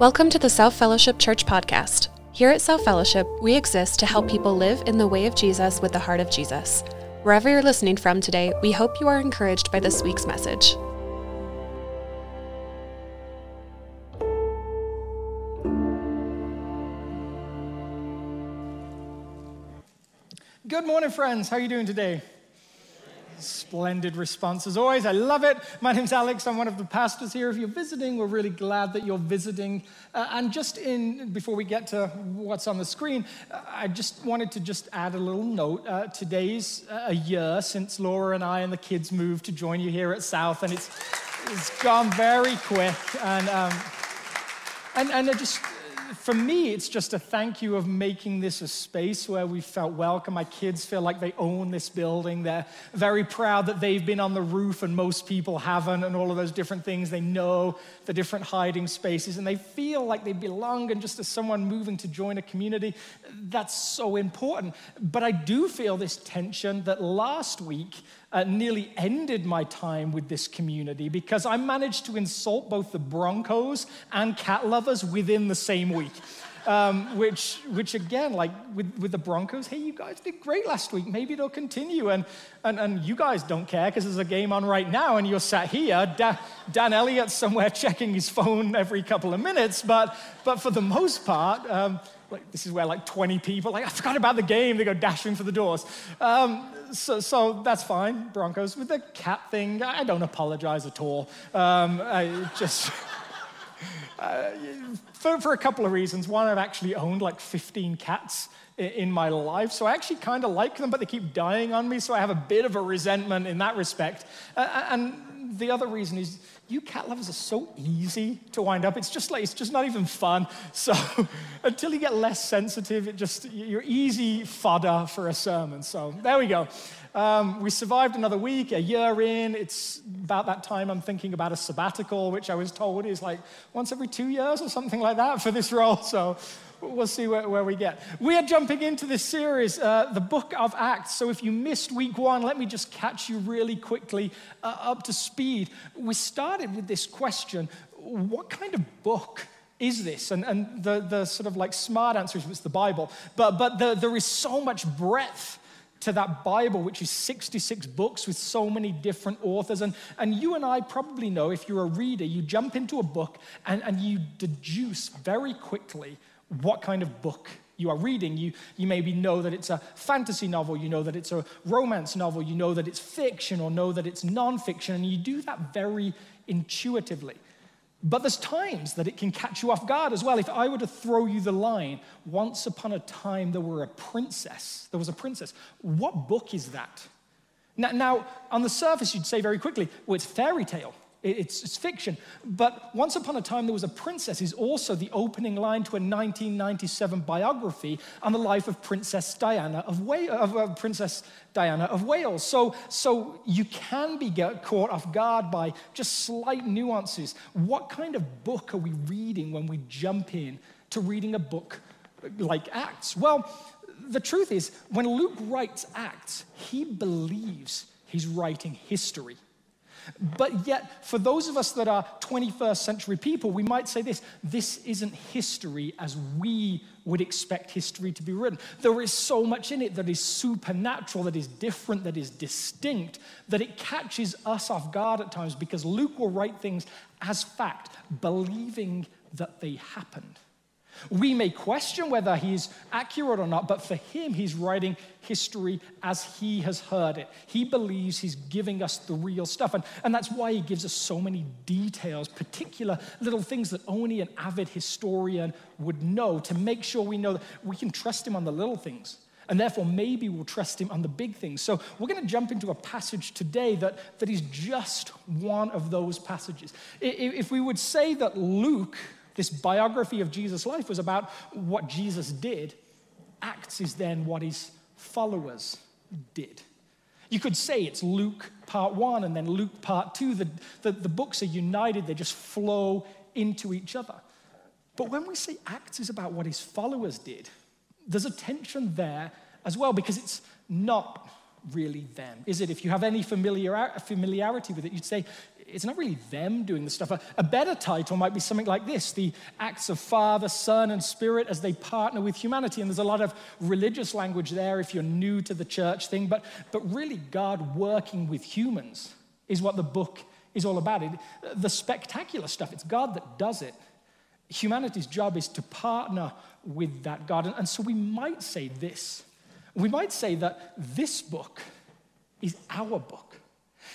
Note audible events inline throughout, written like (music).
Welcome to the South Fellowship Church podcast. Here at South Fellowship, we exist to help people live in the way of Jesus with the heart of Jesus. Wherever you're listening from today, we hope you are encouraged by this week's message. Good morning, friends. How are you doing today? Splendid response as always. I love it. My name's Alex. I'm one of the pastors here. If you're visiting, we're really glad that you're visiting. Uh, and just in before we get to what's on the screen, uh, I just wanted to just add a little note. Uh, today's a year since Laura and I and the kids moved to join you here at South, and it's it's gone very quick. And um, and and I just for me, it's just a thank you of making this a space where we felt welcome. My kids feel like they own this building. They're very proud that they've been on the roof and most people haven't, and all of those different things. They know the different hiding spaces, and they feel like they belong. And just as someone moving to join a community, that's so important. But I do feel this tension that last week, uh, nearly ended my time with this community because I managed to insult both the Broncos and cat lovers within the same week. Um, which, which again, like with, with the Broncos, hey, you guys did great last week. Maybe it'll continue. And, and, and you guys don't care because there's a game on right now and you're sat here. Da, Dan Elliott's somewhere (laughs) checking his phone every couple of minutes. But, but for the most part, um, like, this is where like 20 people, like, I forgot about the game. They go dashing for the doors. Um, so, so that's fine, Broncos. With the cat thing, I don't apologize at all. Um, I just. (laughs) Uh, for, for a couple of reasons. One, I've actually owned like 15 cats in my life. So I actually kind of like them, but they keep dying on me. So I have a bit of a resentment in that respect. Uh, and the other reason is you cat lovers are so easy to wind up. It's just like, it's just not even fun. (laughs) So until you get less sensitive, it just, you're easy fodder for a sermon. So there we go. Um, we survived another week, a year in. It's about that time I'm thinking about a sabbatical, which I was told is like once every two years or something like that for this role. So we'll see where, where, we get. We are jumping into this series, uh, the book of Acts. So if you missed week one, let me just catch you really quickly uh, up to speed. We started with this question what kind of book? Is this? And, and the, the sort of like smart answer is it's the Bible. But, but the, there is so much breadth to that Bible, which is 66 books with so many different authors. And, and you and I probably know if you're a reader, you jump into a book and, and you deduce very quickly what kind of book you are reading. You, you maybe know that it's a fantasy novel, you know that it's a romance novel, you know that it's fiction or know that it's nonfiction, and you do that very intuitively. But there's times that it can catch you off guard as well. If I were to throw you the line, once upon a time there were a princess, there was a princess. What book is that? Now, now on the surface, you'd say very quickly, well, it's fairy tale. It's, it's, fiction. But Once Upon a Time There Was a Princess is also the opening line to a 1997 biography on the life of Princess Diana of, Wales, of uh, Princess Diana of Wales. So, so you can be caught off guard by just slight nuances. What kind of book are we reading when we jump in to reading a book like Acts? Well, the truth is, when Luke writes Acts, he believes he's writing history. But yet, for those of us that are 21st century people, we might say this this isn't history as we would expect history to be written. There is so much in it that is supernatural, that is different, that is distinct, that it catches us off guard at times because Luke will write things as fact, believing that they happened. We may question whether he's accurate or not, but for him, he's writing history as he has heard it. He believes he's giving us the real stuff. And, and that's why he gives us so many details, particular little things that only an avid historian would know to make sure we know that we can trust him on the little things. And therefore, maybe we'll trust him on the big things. So, we're going to jump into a passage today that, that is just one of those passages. If we would say that Luke this biography of Jesus' life was about what Jesus did. Acts is then what his followers did. You could say it's Luke part one and then Luke part two. The, the, the books are united, they just flow into each other. But when we say Acts is about what his followers did, there's a tension there as well because it's not really them, is it? If you have any familiar, familiarity with it, you'd say it's not really them doing the stuff. A, better title might be something like this the acts of Father, Son, and Spirit as they partner with humanity. And there's a lot of religious language there if you're new to the church thing, but, but really, God working with humans is what the book is all about. It, the spectacular stuff, it's God that does it. Humanity's job is to partner with that God. And, and so we might say this we might say that this book is our book.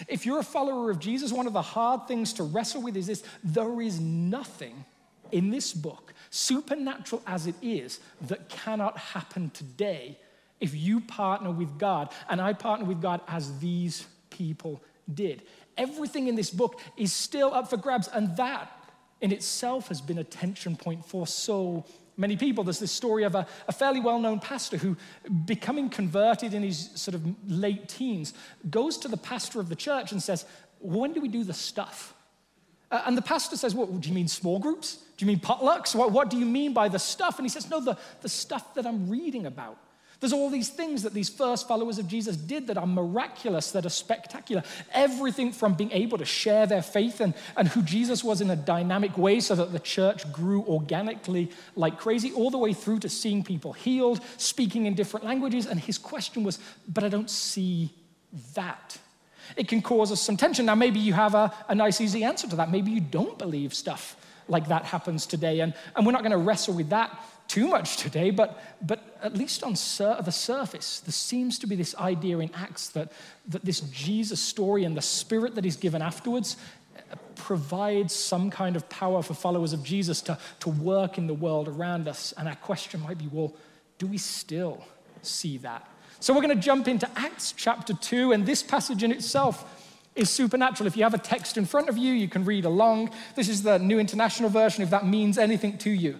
If you're a follower of Jesus, one of the hard things to wrestle with is this there is nothing in this book, supernatural as it is, that cannot happen today if you partner with God. And I partner with God as these people did. Everything in this book is still up for grabs, and that in itself has been a tension point for so many people. There's this story of a, a fairly well known pastor who, becoming converted in his sort of late teens, goes to the pastor of the church and says, When do we do the stuff? Uh, and the pastor says, What do you mean small groups? Do you mean potlucks? What, what do you mean by the stuff? And he says, No, the, the stuff that I'm reading about. There's all these things that these first followers of Jesus did that are miraculous, that are spectacular. Everything from being able to share their faith and, and who Jesus was in a dynamic way so that the church grew organically like crazy, all the way through to seeing people healed, speaking in different languages. And his question was, But I don't see that. It can cause us some tension. Now, maybe you have a, a nice, easy answer to that. Maybe you don't believe stuff like that happens today. And, and we're not going to wrestle with that too much today, but, but at least on sur- the surface, there seems to be this idea in Acts that, that this Jesus story and the spirit that he's given afterwards uh, provides some kind of power for followers of Jesus to, to work in the world around us. And our question might be well, do we still see that? So we're going to jump into Acts chapter 2, and this passage in itself is supernatural. If you have a text in front of you, you can read along. This is the New International Version, if that means anything to you.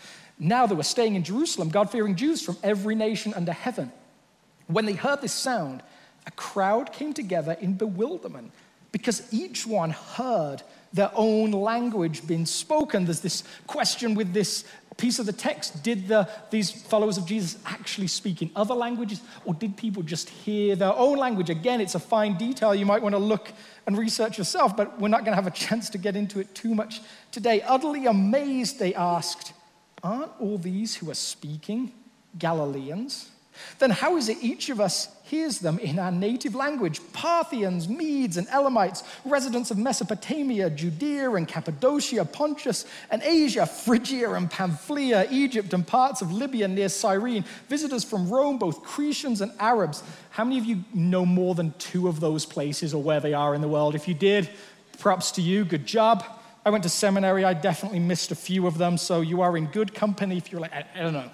Now they were staying in Jerusalem, God fearing Jews from every nation under heaven. When they heard this sound, a crowd came together in bewilderment because each one heard their own language being spoken. There's this question with this piece of the text Did the, these followers of Jesus actually speak in other languages, or did people just hear their own language? Again, it's a fine detail you might want to look and research yourself, but we're not going to have a (laughs) chance to get into it too much today. Utterly amazed, they asked, Aren't all these who are speaking Galileans? Then how is it each of us hears them in our native language? Parthians, Medes, and Elamites, residents of Mesopotamia, Judea and Cappadocia, Pontus and Asia, Phrygia and Pamphylia, Egypt and parts of Libya near Cyrene, visitors from Rome, both Cretians and Arabs. How many of you know more than two of those places or where they are in the world? If you did, props to you, good job. I went to seminary, I definitely missed a few of them, so you are in good company if you're like, I, I don't know.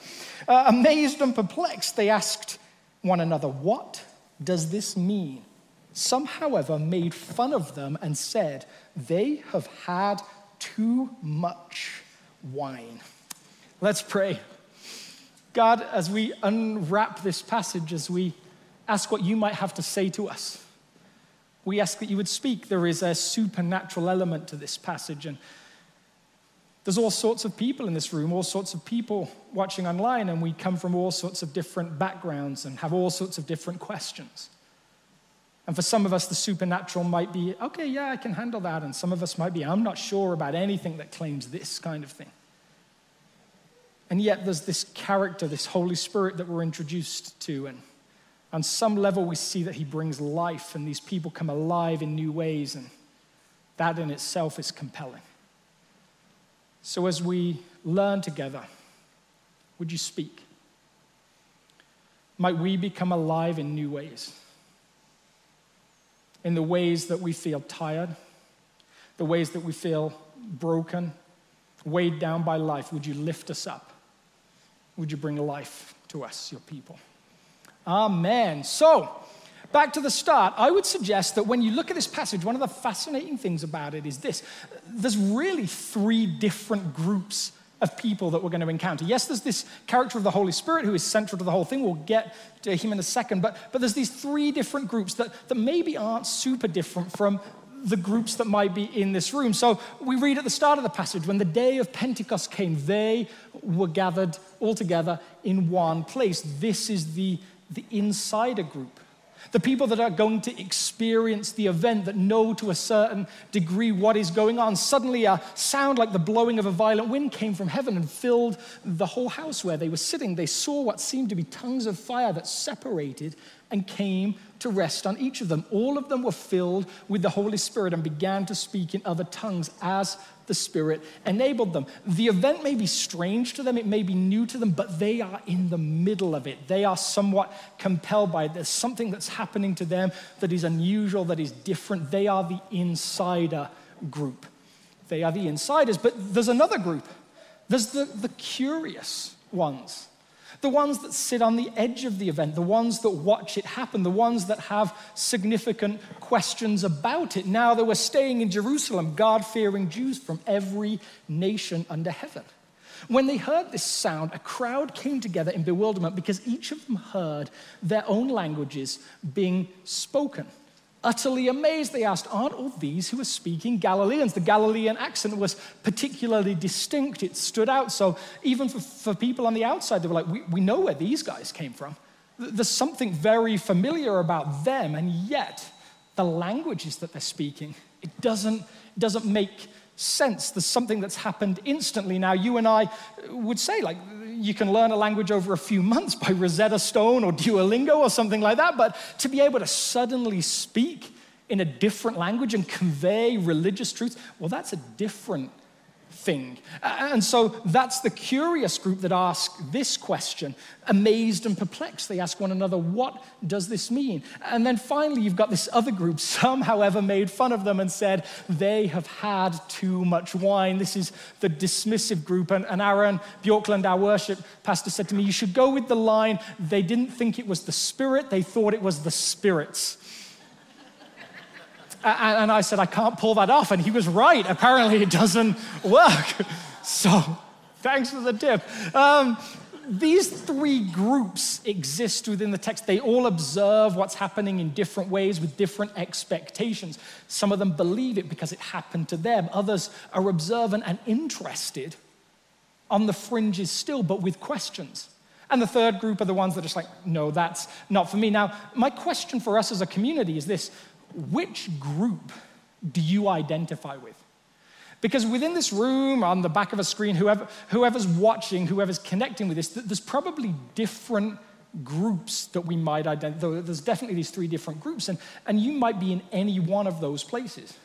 Uh, amazed and perplexed, they asked one another, What does this mean? Some, however, made fun of them and said, They have had too much wine. Let's pray. God, as we unwrap this passage, as we ask what you might have to say to us, we ask that you would speak. There is a supernatural element to this passage. And there's all sorts of people in this room, all sorts of people watching online, and we come from all sorts of different backgrounds and have all sorts of different questions. And for some of us, the supernatural might be, okay, yeah, I can handle that. And some of us might be, I'm not sure about anything that claims this kind of thing. And yet, there's this character, this Holy Spirit that we're introduced to. And on some level, we see that he brings life, and these people come alive in new ways, and that in itself is compelling. So, as we learn together, would you speak? Might we become alive in new ways? In the ways that we feel tired, the ways that we feel broken, weighed down by life, would you lift us up? Would you bring life to us, your people? Amen. So, Back to the start, I would suggest that when you look at this passage, one of the fascinating things about it is this there's really three different groups of people that we're going to encounter. Yes, there's this character of the Holy Spirit who is central to the whole thing. We'll get to him in a second. But, but there's these three different groups that, that maybe aren't super different from the groups that might be in this room. So we read at the start of the passage when the day of Pentecost came, they were gathered all together in one place. This is the, the insider group. The people that are going to experience the event, that know to a certain degree what is going on. Suddenly, a sound like the blowing of a violent wind came from heaven and filled the whole house where they were sitting. They saw what seemed to be tongues of fire that separated and came to rest on each of them. All of them were filled with the Holy Spirit and began to speak in other tongues as the Spirit enabled them. The event may be strange to them, it may be new to them, but they are in the middle of it. They are somewhat compelled by it. There's something that's happening to them that is unusual, that is different. They are the insider group. They are the insiders, but there's another group. There's the, the curious ones. The ones that sit on the edge of the event, the ones that watch it happen, the ones that have significant questions about it. Now they were staying in Jerusalem, God fearing Jews from every nation under heaven. When they heard this sound, a crowd came together in bewilderment because each of them heard their own languages being spoken. Utterly amazed, they asked, Aren't all these who are speaking Galileans? The Galilean accent was particularly distinct, it stood out. So even for, for people on the outside, they were like, we, we know where these guys came from. There's something very familiar about them, and yet the languages that they're speaking, it doesn't, it doesn't make sense. There's something that's happened instantly. Now, you and I would say, like, you can learn a language over a few months by Rosetta Stone or Duolingo or something like that, but to be able to suddenly speak in a different language and convey religious truths, well, that's a different thing. And so that's the curious group that ask this question, amazed and perplexed. They ask one another, What does this mean? And then finally, you've got this other group. (laughs) Some, however, made fun of them and said, They have had too much wine. This is the dismissive group. And, and Aaron Bjorklund, our worship pastor, said to me, You should go with the line, They didn't think it was the spirit, they thought it was the spirits. And I said, I can't pull that off. And he was right. Apparently, it doesn't work. (laughs) So, thanks for the tip. Um, these three groups exist within the text. They all observe what's happening in different ways with different expectations. Some of them believe it because it happened to them, others are observant and interested on the fringes still, but with questions. And the third group are the ones that are just like, no, that's not for me. Now, my question for us as a community is this which group do you identify with? Because within this room, on the back of a screen, whoever, whoever's watching, whoever's connecting with this, there's probably different groups that we might identify. There's definitely these three different groups, and, and you might be in any one of those places.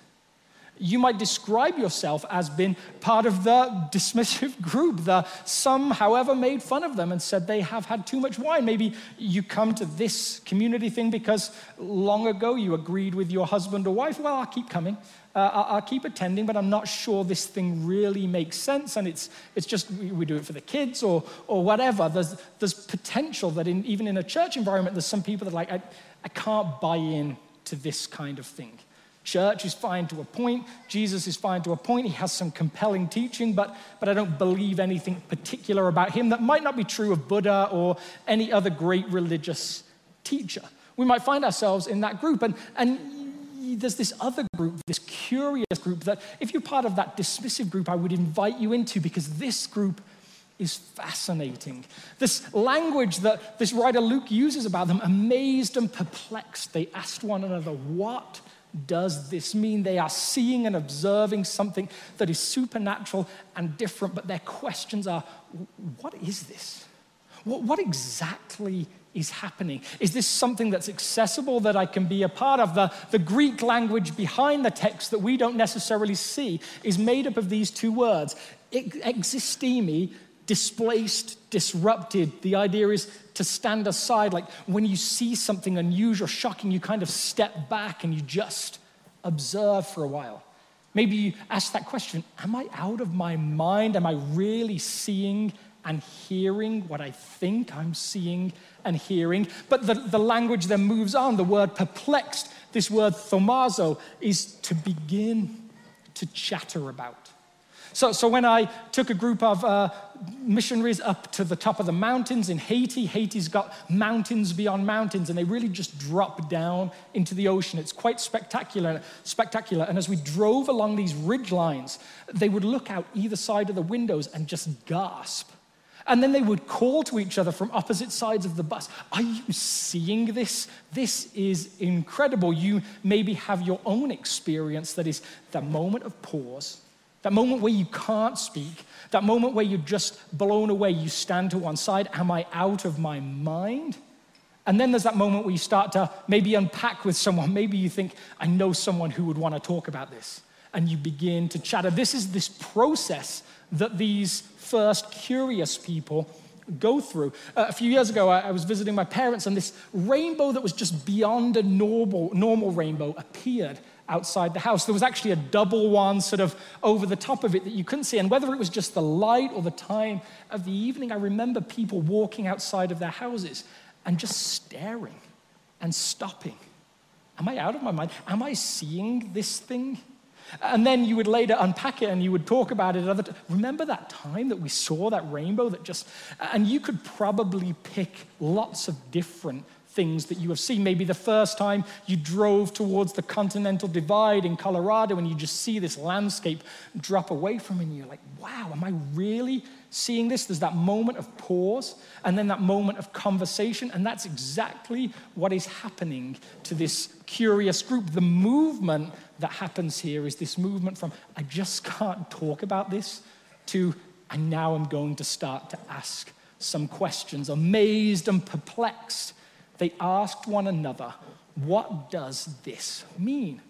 You might describe yourself as being part of the dismissive (laughs) group. The some, however, made fun of them and said they have had too much wine. Maybe you come to this community thing because long ago you agreed with your husband or wife. Well, I'll keep coming. Uh, I'll, keep attending, but I'm not sure this thing really makes sense. And it's, it's just we, we do it for the kids or, or whatever. There's, there's potential that in, even in a church environment, there's some people that are like, I, I can't buy in to this kind of thing. Church is fine to a point. Jesus is fine to a point. He has some compelling teaching, but, but I don't believe anything particular about him that might not be true of Buddha or any other great religious teacher. We might find ourselves in that group. And, and there's this other group, this curious group, that if you're part of that dismissive group, I would invite you into because this group is fascinating. This language that this writer Luke uses about them, amazed and perplexed, they asked one another, What does this mean? They are seeing and observing something that is supernatural and different, but their questions are what is this? What, what exactly is happening? Is this something that's accessible that I can be a part of? The, the Greek language behind the text that we don't necessarily see is made up of these two words existemi, displaced, disrupted. The idea is to stand aside. Like when you see something unusual, shocking, you kind of step back and you just observe for a while. Maybe you ask that question Am I out of my mind? Am I really seeing and hearing what I think I'm seeing and hearing. But the, the language then moves on. The word perplexed, this word thaumazo, is to begin to chatter about. So, so when I took a group of uh, missionaries up to the top of the mountains in Haiti, Haiti's got mountains beyond mountains, and they really just drop down into the ocean. It's quite spectacular, spectacular. And as we drove along these ridge lines, they would look out either side of the windows and just gasp. And then they would call to each other from opposite sides of the bus. Are you seeing this? This is incredible. You maybe have your own experience that is the moment of pause that moment where you can't speak, that moment where you're just blown away, you stand to one side. Am I out of my mind? And then there's that moment where you start to maybe unpack with someone. (laughs) Maybe you think, I know someone who would want to talk about this. And you begin to chatter. This is this process that these first curious people go through. Uh, a few years ago, I, I, was visiting my parents, and this rainbow that was just beyond a normal, normal rainbow appeared outside the house. There was actually a double one sort of over the top of it that you couldn't see. And whether it was just the light or the time of the evening, I remember people walking outside of their houses and just staring and stopping. Am I out of my mind? Am I seeing this thing? And then you would later unpack it and you would talk about it. Remember that time that we saw that rainbow that just, and you could probably pick lots of different things that you have seen. Maybe the first time you drove towards the Continental Divide in Colorado and you just see this landscape drop away from you, and you're like, wow, am I really seeing this? There's that moment of pause and then that moment of conversation, and that's exactly what is happening to this curious group. The movement that happens here is this movement from, I just can't talk about this, to, and now I'm going to start to ask some questions, amazed and perplexed they asked one another, What does this mean?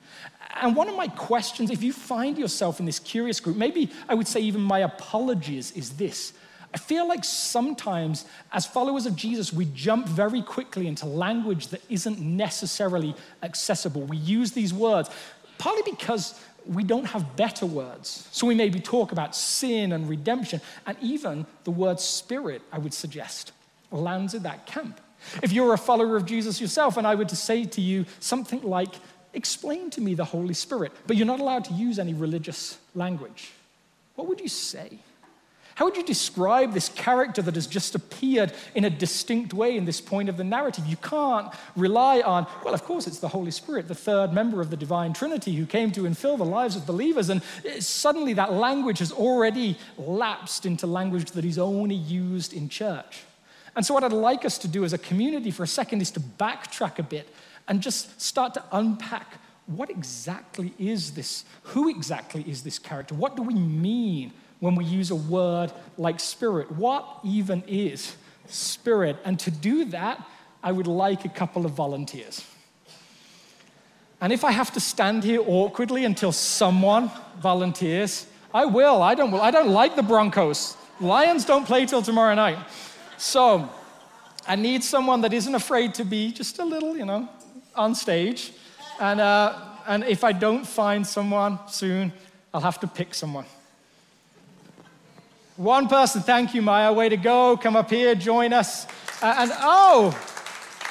And one of my questions, if you find yourself in this curious group, maybe I would say even my apologies is this. I feel like sometimes, as followers of Jesus, we jump very quickly into language that isn't necessarily accessible. We use these words, partly because we don't have better words. So we maybe talk about sin and redemption, and even the word spirit, I would suggest, lands in that camp. If you're a follower of Jesus yourself, and I were to say to you something like, Explain to me the Holy Spirit, but you're not allowed to use any religious language, what would you say? How would you describe this character that has just appeared in a distinct way in this point of the narrative? You can't rely on, well, of course, it's the Holy Spirit, the third member of the divine Trinity who came to infill the lives of believers. And suddenly that language has already lapsed into language that is only used in church. And so, what I'd like us to do as a community for a second is to backtrack a bit and just start to unpack what exactly is this? Who exactly is this character? What do we mean when we use a word like spirit? What even is spirit? And to do that, I would like a couple of volunteers. And if I have to stand here awkwardly until someone volunteers, I will. I don't, I don't like the Broncos. Lions don't play till tomorrow night. So I need someone that isn't afraid to be just a little, you know, on stage. And, uh, and if I don't find someone soon, I'll have to pick someone. One person, thank you, Maya. Way to go. Come up here, join us. Uh, and oh,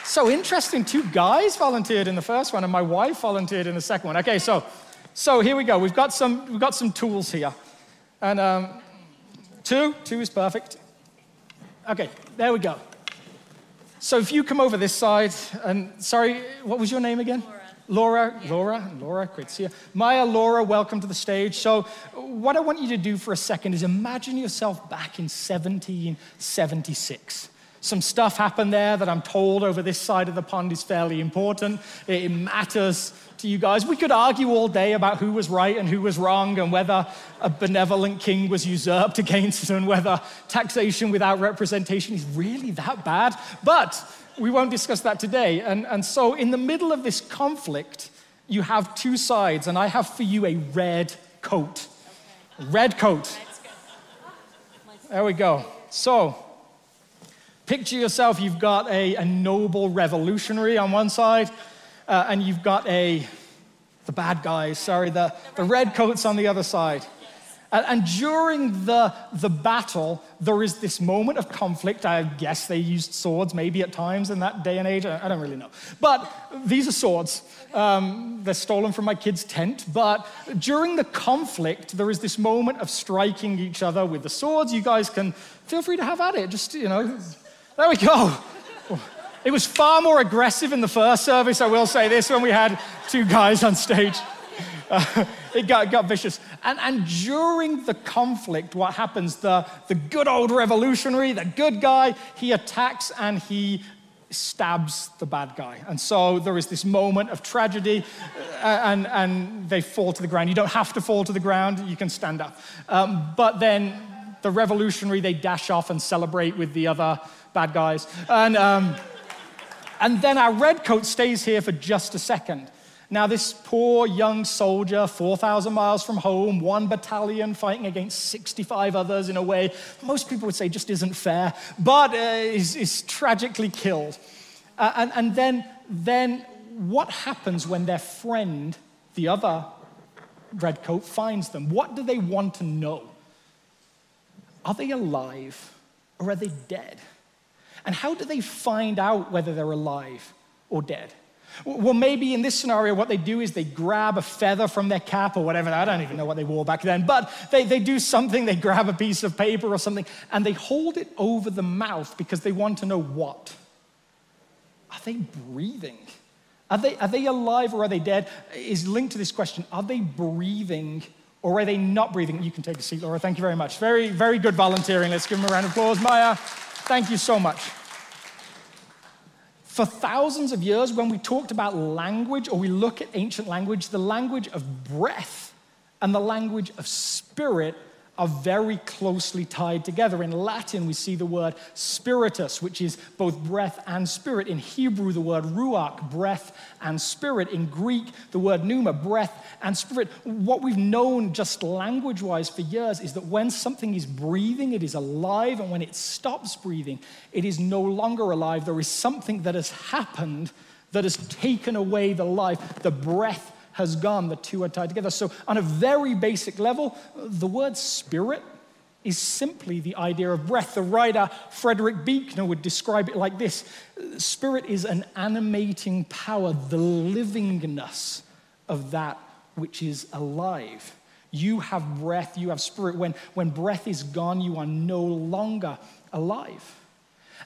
so interesting. Two guys volunteered in the first one, and my wife volunteered in the second one. Okay, so, so here we go. We've got some, we've got some tools here. And um, two, two is perfect. Okay, there we go. So if you come over this side, and sorry, what was your name again? Laura. Laura, yeah. Laura, Laura, great to see you. Maya, Laura, welcome to the stage. So, what I want you to do for a second is imagine yourself back in 1776. Some stuff happened there that I'm told over this side of the pond is fairly important. It matters to you guys. We could argue all day about who was right and who was wrong and whether a benevolent king was usurped against and whether taxation without representation is really that bad. But we won't discuss that today. And, and so, in the middle of this conflict, you have two sides, and I have for you a red coat. Okay. Red coat. There we go. So, Picture yourself, you've got a, a noble revolutionary on one side, uh, and you've got a, the bad guys, sorry, the, the red coats on the other side. And, and during the, the battle, there is this moment of conflict. I guess they used swords maybe at times in that day and age. I, I don't really know. But these are swords. Um, they're stolen from my kid's tent. But during the conflict, there is this moment of striking each other with the swords. You guys can feel free to have at it. Just, you know, there we go. It was far more aggressive in the first service, I will say this, when we had two guys on stage. Uh, it got, got vicious. And, and during the conflict, what happens? The, the good old revolutionary, the good guy, he attacks and he stabs the bad guy. And so there is this moment of tragedy, uh, and, and they fall to the ground. You don't have to fall to the ground, you can stand up. Um, but then the revolutionary, they dash off and celebrate with the other bad guys. And, um, and then our redcoat stays here for just a second. Now, this poor young soldier, 4,000 miles from home, one battalion fighting against 65 others in a way most people would say just isn't fair, but uh, is, is, tragically killed. Uh, and, and then, then what happens when their friend, the other redcoat, finds them? What do they want to know? Are they alive or are they dead? And how do they find out whether they're alive or dead? Well, maybe in this scenario, what they do is they grab a feather from their cap or whatever. I don't even know what they wore back then, but they, they do something. They grab a piece of paper or something and they hold it over the mouth because they want to know what? Are they breathing? Are they, are they alive or are they dead? Is linked to this question Are they breathing or are they not breathing? You can take a seat, Laura. Thank you very much. Very, very good volunteering. Let's give them a round of applause. Maya, thank you so much. For thousands of years, when we talked about language or we look at ancient language, the language of breath and the language of spirit are very closely tied together. In Latin, we see the word spiritus, which is both breath and spirit. In Hebrew, the word ruach, breath and spirit. In Greek, the word pneuma, breath and spirit. What we've known just language wise for years is that when something is breathing, it is alive, and when it stops breathing, it is no longer alive. There is something that has happened that has taken away the life, the breath has gone, the two are tied together. So, on a very basic level, the word spirit is simply the idea of breath. The writer Frederick Buechner would describe it like this Spirit is an animating power, the livingness of that which is alive. You have breath, you have spirit. When, when breath is gone, you are no longer alive.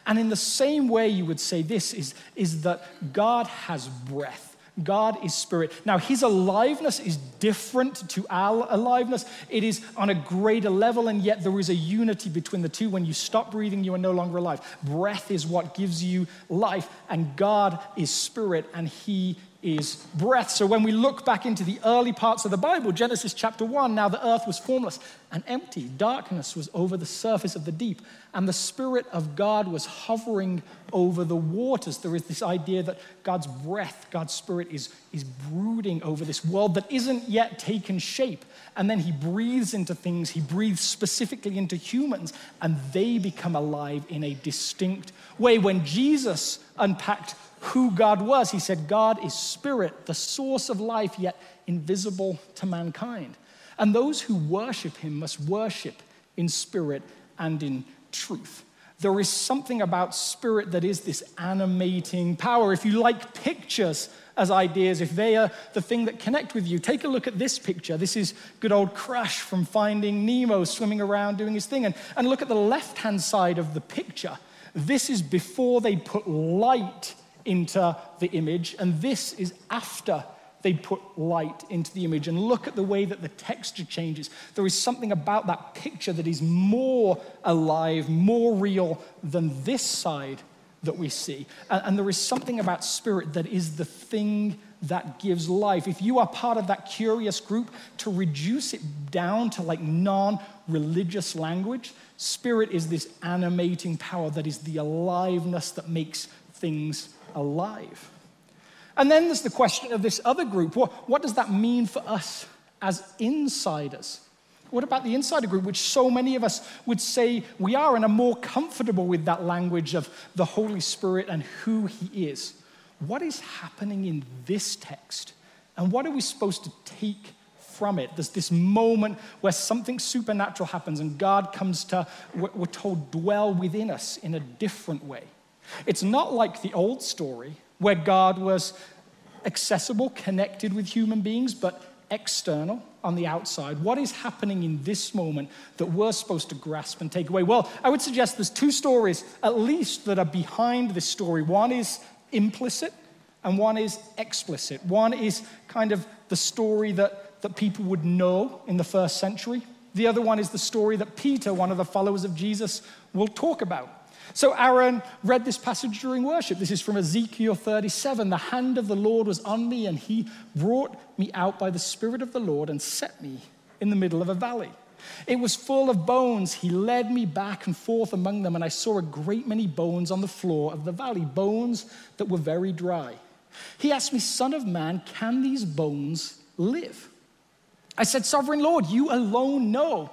And in the same way, you would say this is, is that God has breath. God is spirit. Now, his aliveness is different to our aliveness. It is on a greater level, and yet there is a unity between the two. When you stop breathing, you are no longer alive. Breath is what gives you life, and God is spirit, and he is breath. So when we look back into the early parts of the Bible, Genesis chapter 1, now the earth was formless and empty. Darkness was over the surface of the deep, and the Spirit of God was hovering over the waters. There is this idea that God's breath, God's Spirit, is, is brooding over this world that isn't yet taken shape. And then He breathes into things, He breathes specifically into humans, and they become alive in a distinct way. When Jesus unpacked who God was. He said, God is spirit, the source of life, yet invisible to mankind. And those who worship him must worship in spirit and in truth. There is something about spirit that is this animating power. If you like pictures as ideas, if they are the thing that connect with you, take a look at this picture. This is good old Crush from Finding Nemo swimming around doing his thing. And, and look at the left hand side of the picture. This is before they put light into the image, and this is after they put light into the image. And look at the way that the texture changes. There is something about that picture that is more alive, more real than this side that we see. And, and there is something about spirit that is the thing that gives life. If you are part of that curious group, to reduce it down to like non religious language, spirit is this animating power that is the aliveness that makes things alive. And then there's the question of this other group. What, what does that mean for us as insiders? What about the insider group, which so many of us would say we are and are more comfortable with that language of the Holy Spirit and who He is? What is happening in this text? And what are we supposed to take from it. There's this moment where something supernatural happens and God comes to, we're told, dwell within us in a different way. It's not like the old story where God was accessible, connected with human beings, but external on the outside. What is happening in this moment that we're supposed to grasp and take away? Well, I would suggest there's two stories, at least, that are behind this story. One is implicit, and one is explicit. One is kind of the story that, that people would know in the first century. The other one is the story that Peter, one of the followers of Jesus, will talk about. So Aaron read this passage during worship. This is from Ezekiel 37. The hand of the Lord was on me, and he brought me out by the Spirit of the Lord and set me in the middle of a valley. It was full of bones. He led me back and forth among them, and I saw a great many bones on the floor of the valley, bones that were very dry. He asked me, Son of man, can these bones live? I said, Sovereign Lord, you alone know.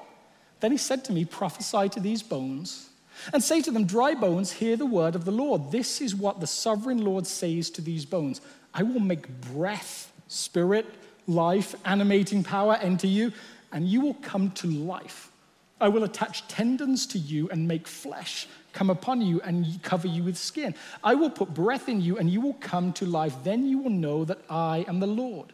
Then he said to me, Prophesy to these bones and say to them, Dry bones, hear the word of the Lord. This is what the sovereign Lord says to these bones I will make breath, spirit, life, animating power enter you, and you will come to life. I will attach tendons to you and make flesh come upon you and cover you with skin. I will put breath in you and you will come to life. Then you will know that I am the Lord.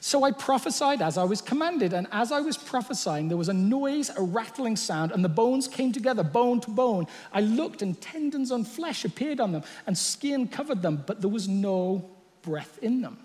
So I prophesied as I was commanded, and as I was prophesying, there was a noise, a rattling sound, and the bones came together, bone to bone. I looked, and tendons and flesh appeared on them, and skin covered them, but there was no breath in them.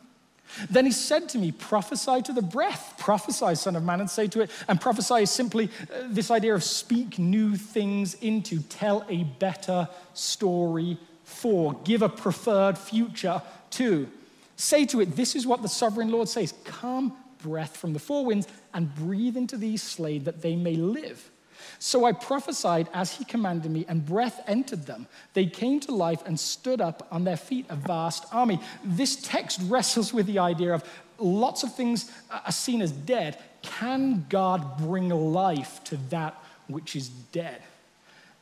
Then he said to me, Prophesy to the breath, prophesy, Son of Man, and say to it. And prophesy is simply uh, this idea of speak new things into, tell a better story for, give a preferred future to. Say to it, This is what the sovereign Lord says Come, breath from the four winds, and breathe into these slain that they may live. So I prophesied as he commanded me, and breath entered them. They came to life and stood up on their feet, a vast army. This text wrestles with the idea of lots of things are seen as dead. Can God bring life to that which is dead?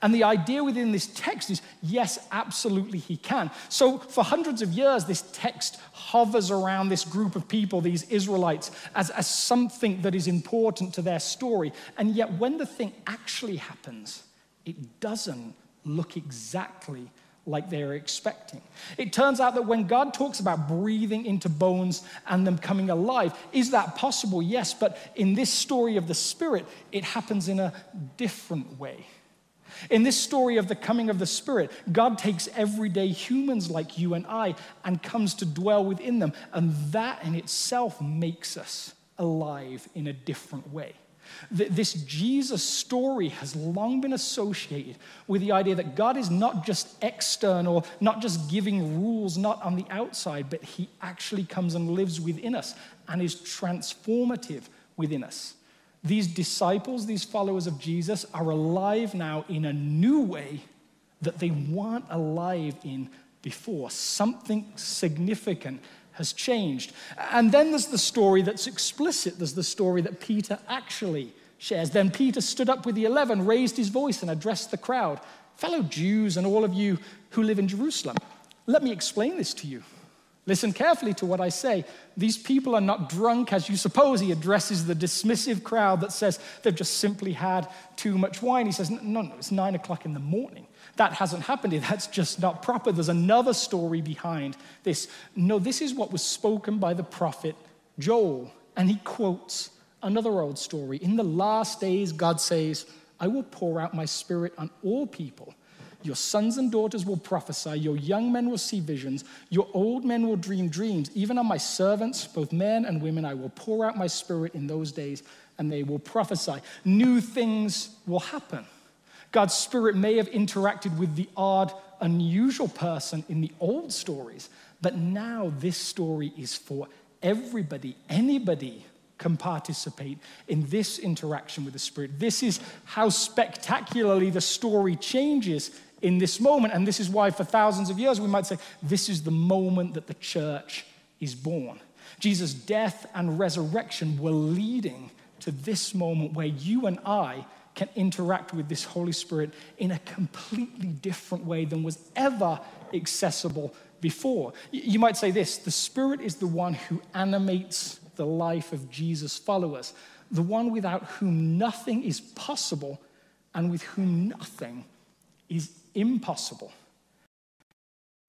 And the idea within this text is yes, absolutely, he can. So, for hundreds of years, this text hovers around this group of people, these Israelites, as, as something that is important to their story. And yet, when the thing actually happens, it doesn't look exactly like they're expecting. It turns out that when God talks about breathing into bones and them coming alive, is that possible? Yes, but in this story of the Spirit, it happens in a different way. In this story of the coming of the Spirit, God takes everyday humans like you and I and comes to dwell within them. And that in itself makes us alive in a different way. This Jesus story has long been associated with the idea that God is not just external, not just giving rules, not on the outside, but He actually comes and lives within us and is transformative within us. These disciples, these followers of Jesus, are alive now in a new way that they weren't alive in before. Something significant has changed. And then there's the story that's explicit. There's the story that Peter actually shares. Then Peter stood up with the eleven, raised his voice, and addressed the crowd Fellow Jews and all of you who live in Jerusalem, let me explain this to you. Listen carefully to what I say. These people are not drunk as you suppose. He addresses the dismissive crowd that says they've just simply had too much wine. He says, No, no, it's nine o'clock in the morning. That hasn't happened. That's just not proper. There's another story behind this. No, this is what was spoken by the prophet Joel. And he quotes another old story. In the last days, God says, I will pour out my spirit on all people. Your sons and daughters will prophesy, your young men will see visions, your old men will dream dreams. Even on my servants, both men and women, I will pour out my spirit in those days, and they will prophesy. New things will happen. God's spirit may have interacted with the odd, unusual person in the old stories, but now this story is for everybody, anybody can participate in this interaction with the Spirit. This is how spectacularly the story changes in this moment. And this is why, for thousands of years, we might say this is the moment that the church is born. Jesus' death and resurrection were leading to this moment where you and I can interact with this Holy Spirit in a completely different way than was ever accessible before. You might say this the Spirit is the one who animates the life of Jesus' followers, the one without whom nothing is possible and with whom nothing is impossible.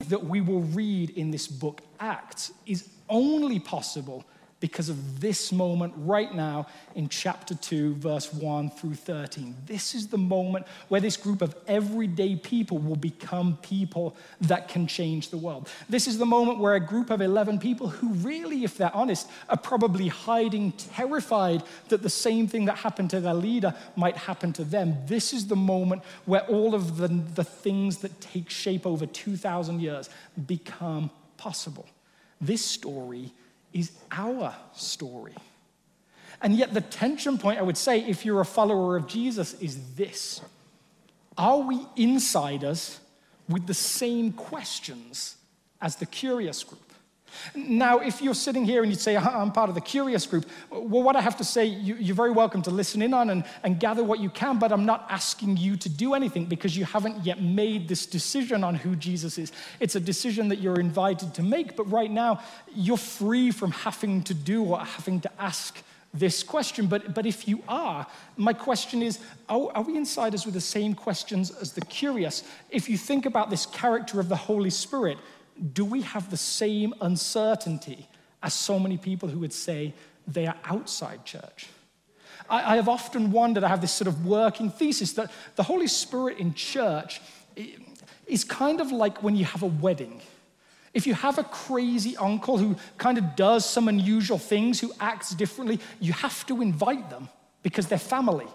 That we will read in this book, Acts, is only possible because of this moment right now in chapter 2, verse 1 through 13. This is the moment where this group of everyday people will become people that can change the world. This is the moment where a group of 11 people who really, if they're honest, are probably hiding, terrified that the same thing that happened to their leader might happen to them. This is the moment where all of the, the things that take shape over 2,000 years become possible. This story is our story. And yet, the tension point, I would say, if you're a follower of Jesus, is this Are we insiders with the same questions as the curious group? Now, if you're sitting here and you'd say, uh-huh, I'm part of the curious group, well, what I have to say, you, are very welcome to listen in on and, and gather what you can, but I'm not asking you to do anything because you haven't yet made this decision on who Jesus is. It's a decision that you're invited to make, but right now, you're free from having to do or having to ask this question. But, but if you are, my question is are, are, we insiders with the same questions as the curious? If you think about this character of the Holy Spirit, do we have the same uncertainty as so many people who would say they are outside church? I, I have often wondered, I have this sort of working thesis that the Holy Spirit in church is kind of like when you have a wedding. If you have a crazy uncle who kind of does some unusual things, who acts differently, you have to invite them because they're family.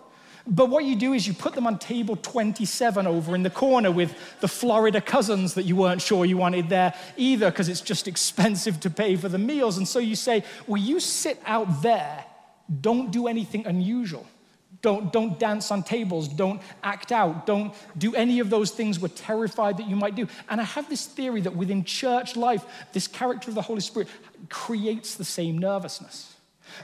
But what you do is you put them on table 27 over in the corner with the Florida cousins that you weren't sure you wanted there either because it's just expensive to pay for the meals. And so you say, well, you sit out there, don't do anything unusual. Don't, don't dance on tables. Don't act out. Don't do any of those things we're terrified that you might do. And I have this theory that within church life, this character of the Holy Spirit creates the same nervousness.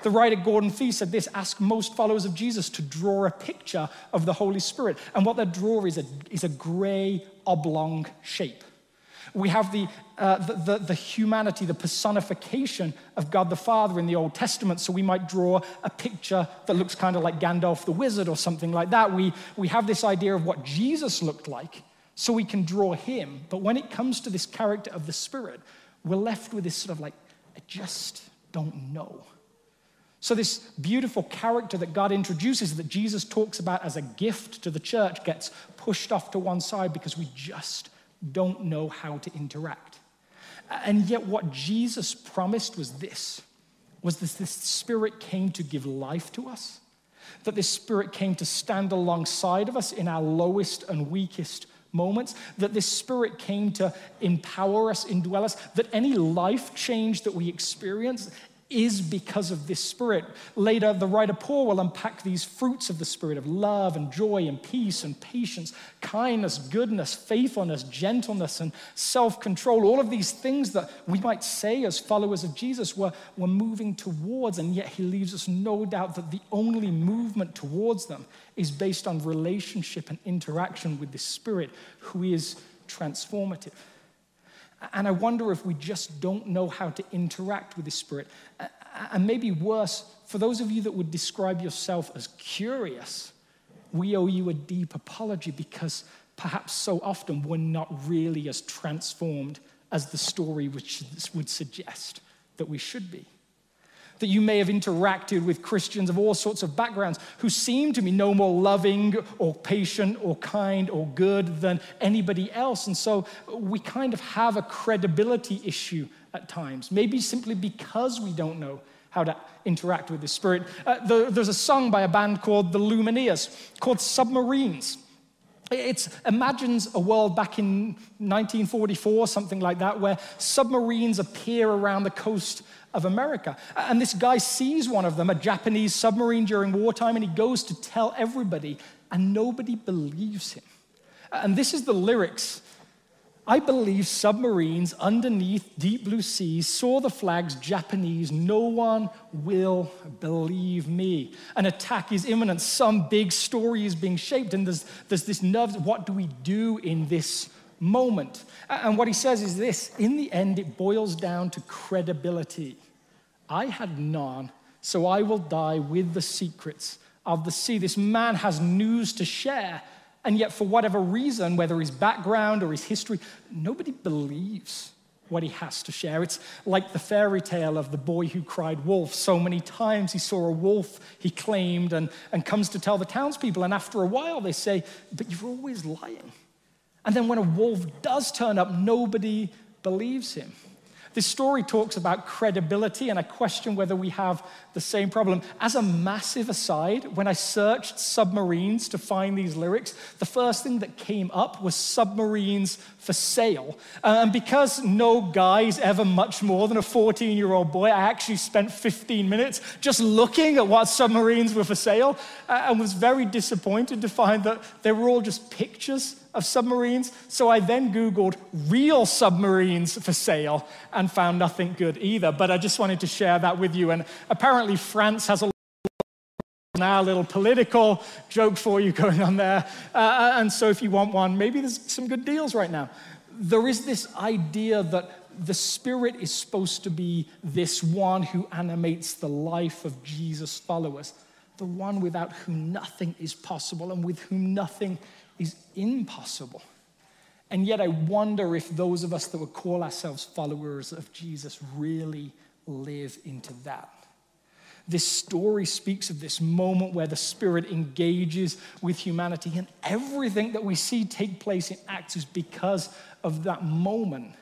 The writer Gordon Fee said this ask most followers of Jesus to draw a picture of the Holy Spirit. And what they draw is a, is a gray oblong shape. We have the, uh, the, the, the, humanity, the personification of God the Father in the Old Testament, so we might draw a picture that looks kind of like Gandalf the Wizard or something like that. We, we have this idea of what Jesus looked like, so we can draw him. But when it comes to this character of the Spirit, we're left with this sort of like, I just don't know. So, this beautiful character that God introduces, that Jesus talks about as a gift to the church, gets pushed off to one side because we just don't know how to interact. And yet, what Jesus promised was this was this, this Spirit came to give life to us, that this Spirit came to stand alongside of us in our lowest and weakest moments, that this Spirit came to empower us, indwell us, that any life change that we experience is because of this Spirit. Later, the writer Paul will unpack these fruits of the Spirit of love and joy and peace and patience, kindness, goodness, faithfulness, gentleness, and self control. All of these things that we might say as followers of Jesus we're, we're moving towards, and yet he leaves us no doubt that the only movement towards them is based on relationship and interaction with the Spirit who is transformative. And I wonder if we just don't know how to interact with the Spirit. And maybe worse, for those of you that would describe yourself as curious, we owe you a deep apology because perhaps so often we're not really as transformed as the story which would suggest that we should be that you may have interacted with Christians of all sorts of backgrounds who seem to be no more loving or patient or kind or good than anybody else. And so we kind of have a credibility issue at times, maybe simply because we don't know how to interact with the Spirit. Uh, the, there's a song by a band called the Lumineers called Submarines. It imagines a world back in 1944, something like that, where submarines appear around the coast of America. And this guy sees one of them, a Japanese submarine during wartime, and he goes to tell everybody, and nobody believes him. And this is the lyrics I believe submarines underneath deep blue seas saw the flags Japanese. No one will believe me. An attack is imminent. Some big story is being shaped, and there's, there's this nerves. What do we do in this moment? And what he says is this in the end, it boils down to credibility I had none, so I will die with the secrets of the sea. This man has news to share, and yet, for whatever reason, whether his background or his history, nobody believes what he has to share. It's like the fairy tale of the boy who cried wolf. So many times he saw a wolf, he claimed, and, and comes to tell the townspeople. And after a while, they say, But you're always lying. And then when a wolf does turn up, nobody believes him. This story talks about credibility, and I question whether we have the same problem. As a massive aside, when I searched submarines to find these lyrics, the first thing that came up was submarines for sale. Uh, and because no guy is ever much more than a 14 year old boy, I actually spent 15 minutes just looking at what submarines were for sale uh, and was very disappointed to find that they were all just pictures of submarines. So I then Googled real submarines for sale and found nothing good either. But I just wanted to share that with you. And apparently, France has a now a little political joke for you (laughs) going on there. Uh, uh, and so, if you want one, maybe there's some good deals right now. There is this idea that the Spirit is supposed to be this one who animates the life of Jesus' followers, the one without whom nothing is possible and with whom nothing is impossible. And yet, I wonder if those of us that would call ourselves followers of Jesus really live into that. This story speaks of this moment where the Spirit engages with humanity, and everything that we see take place in Acts is because of that moment.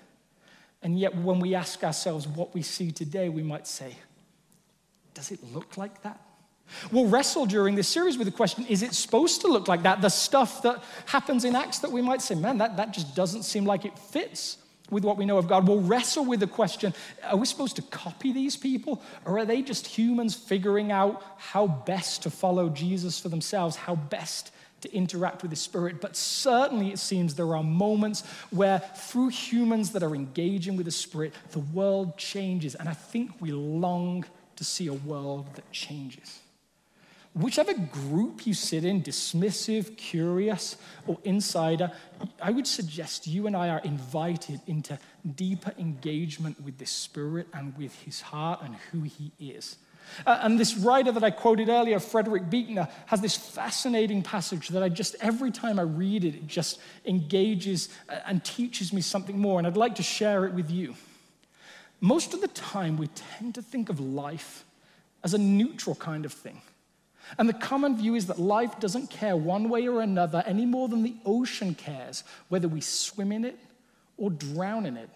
And yet, when we ask ourselves what we see today, we might say, Does it look like that? We'll wrestle during this series with the question is it supposed to look like that? The stuff that happens in Acts that we might say, man, that, that just doesn't seem like it fits with what we know of God. We'll wrestle with the question are we supposed to copy these people? Or are they just humans figuring out how best to follow Jesus for themselves, how best to interact with the Spirit? But certainly it seems there are moments where, through humans that are engaging with the Spirit, the world changes. And I think we long to see a world that changes whichever group you sit in, dismissive, curious, or insider, I would suggest you and I are invited into deeper engagement with the Spirit and with His heart and who He is. Uh, and this writer that I quoted earlier, Frederick Buechner, has this fascinating passage that I just, every time I read it, it just engages uh, and teaches me something more. And I'd like to share it with you. Most of the time, we tend to think of life as a neutral kind of thing. And the common view is that life doesn't care one way or another any more than the ocean cares, whether we swim in it or drown in it.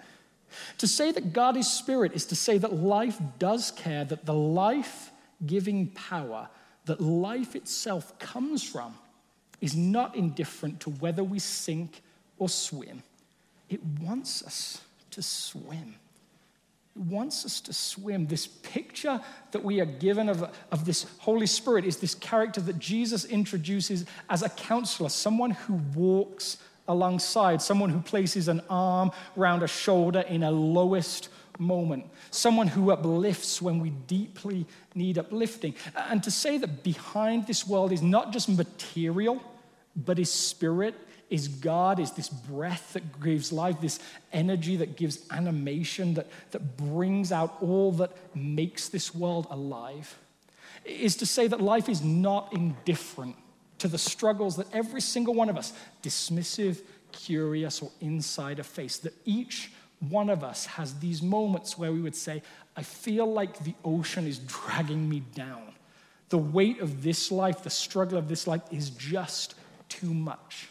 To say that God is spirit is to say that life does care, that the life giving power that life itself comes from is not indifferent to whether we sink or swim. It wants us to swim wants us to swim. This picture that we are given of, of this Holy Spirit is this character that Jesus introduces as a counselor, someone who walks alongside, someone who places an arm around a shoulder in a lowest moment, someone who uplifts when we deeply need uplifting. And to say that behind this world is not just material, but is spirit is God, is this breath that gives life, this energy that gives animation, that, that brings out all that makes this world alive, is to say that life is not indifferent to the struggles that every single one of us, dismissive, curious, or insider, face, that each one of us has these moments where we would say, I feel like the ocean is dragging me down. The weight of this life, the struggle of this life is just too much.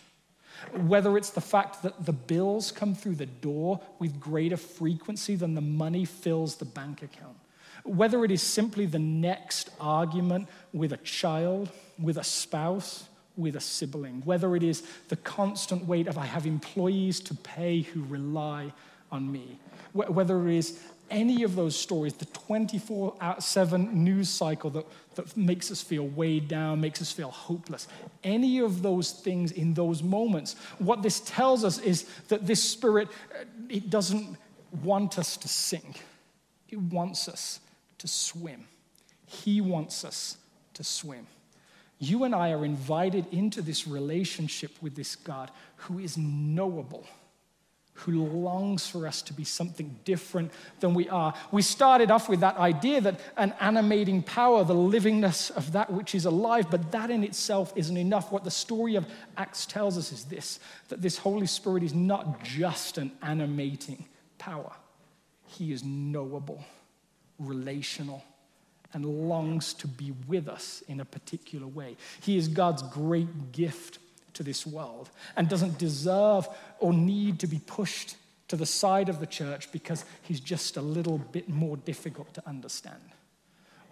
Whether it's the fact that the bills come through the door with greater frequency than the money fills the bank account. Whether it is simply the next argument with a child, with a spouse, with a sibling. Whether it is the constant weight of I have employees to pay who rely on me. Whether it is any of those stories, the 24 out-seven news cycle that, that makes us feel weighed down, makes us feel hopeless, any of those things in those moments, what this tells us is that this spirit, uh, it doesn't want us to sink, it wants us to swim. He wants us to swim. You and I are invited into this relationship with this God who is knowable who longs for us to be something different than we are. We started off with that idea that an animating power, the livingness of that which is alive, but that in itself isn't enough. What the story of Acts tells us is this that this Holy Spirit is not just an animating power, He is knowable, relational, and longs to be with us in a particular way. He is God's great gift to this world and doesn't deserve or need to be pushed to the side of the church because he's just a little bit more difficult to understand.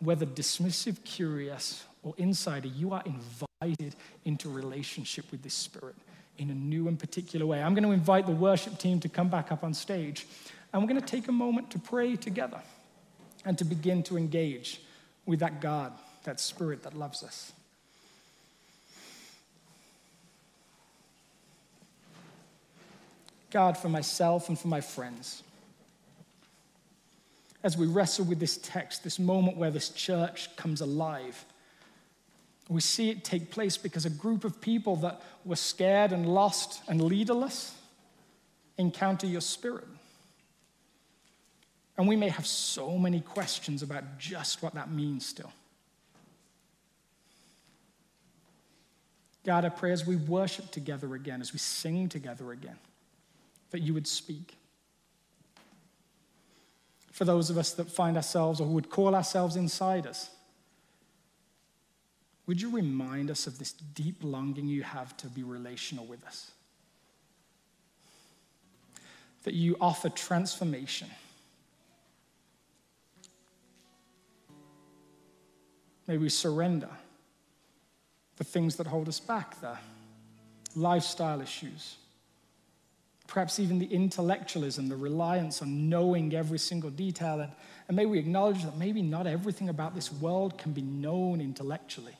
Whether dismissive, curious, or insider, you are invited into relationship with this Spirit in a new and particular way. I'm going to invite the worship team to come back up on stage, and we're going to take a moment to pray together and to begin to engage with that God, that Spirit that loves us. God, for myself and for my friends. As we wrestle with this text, this moment where this church comes alive, we see it take place because a group of people that were scared and lost and leaderless encounter your spirit. And we may have so many questions about just what that means still. God, I pray as we worship together again, as we sing together again, that you would speak. For those of us that find ourselves or who would call ourselves insiders, would you remind us of this deep longing you have to be relational with us? That you offer transformation May we surrender the things that hold us back, the lifestyle issues, perhaps even the intellectualism, the reliance on knowing every single detail. And, and may we acknowledge that maybe not everything about this world can be known intellectually,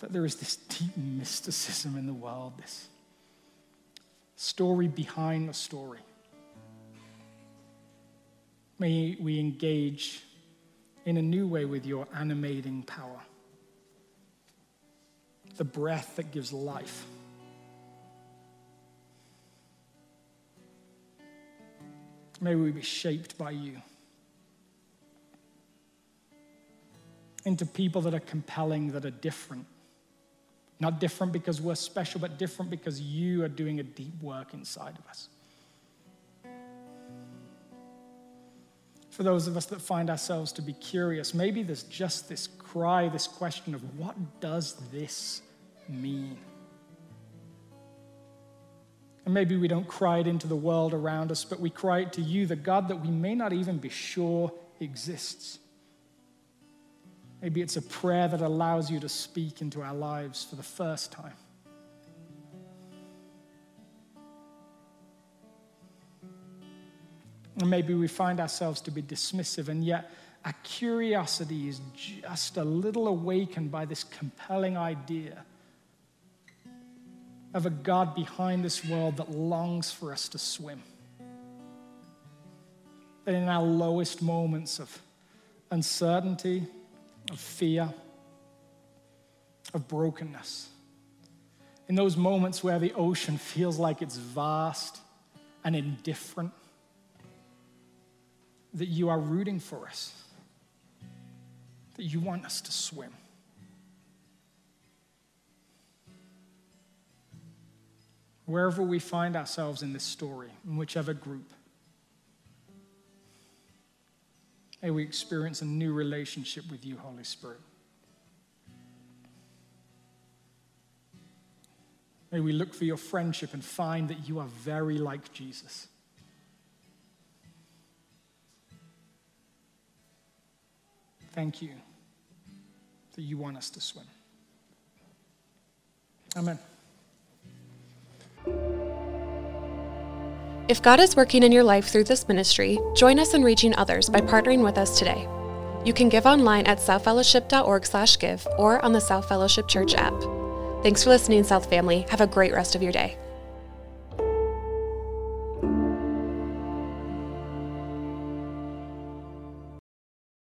that there is this deep mysticism in the world, this story behind the story. May we engage in a new way with your animating power. The breath that gives life. May we be shaped by you into people that are compelling, that are different. Not different because we're special, but different because you are doing a deep work inside of us. for those of us that find ourselves to be curious, maybe there's just this cry, this question of what does this mean? And maybe we don't cry it into the world around us, but we cry it to you, the God that we may not even be sure exists. Maybe it's a prayer that allows you to speak into our lives for the first time. And maybe we find ourselves to be dismissive, and yet our curiosity is just a little awakened by this compelling idea of a God behind this world that longs for us to swim. That in our lowest moments of uncertainty, of fear, of brokenness, in those moments where the ocean feels like it's vast and indifferent, that you are rooting for us, that you want us to swim. Wherever we find ourselves in this story, in whichever group, may we experience a new relationship with you, Holy Spirit. May we look for your friendship and find that you are very like Jesus. Thank you that you want us to swim. Amen. If God is working in your life through this ministry, join us in reaching others by partnering with us today. You can give online at southfellowship.org/give or on the South Fellowship Church app. Thanks for listening, South family. Have a great rest of your day.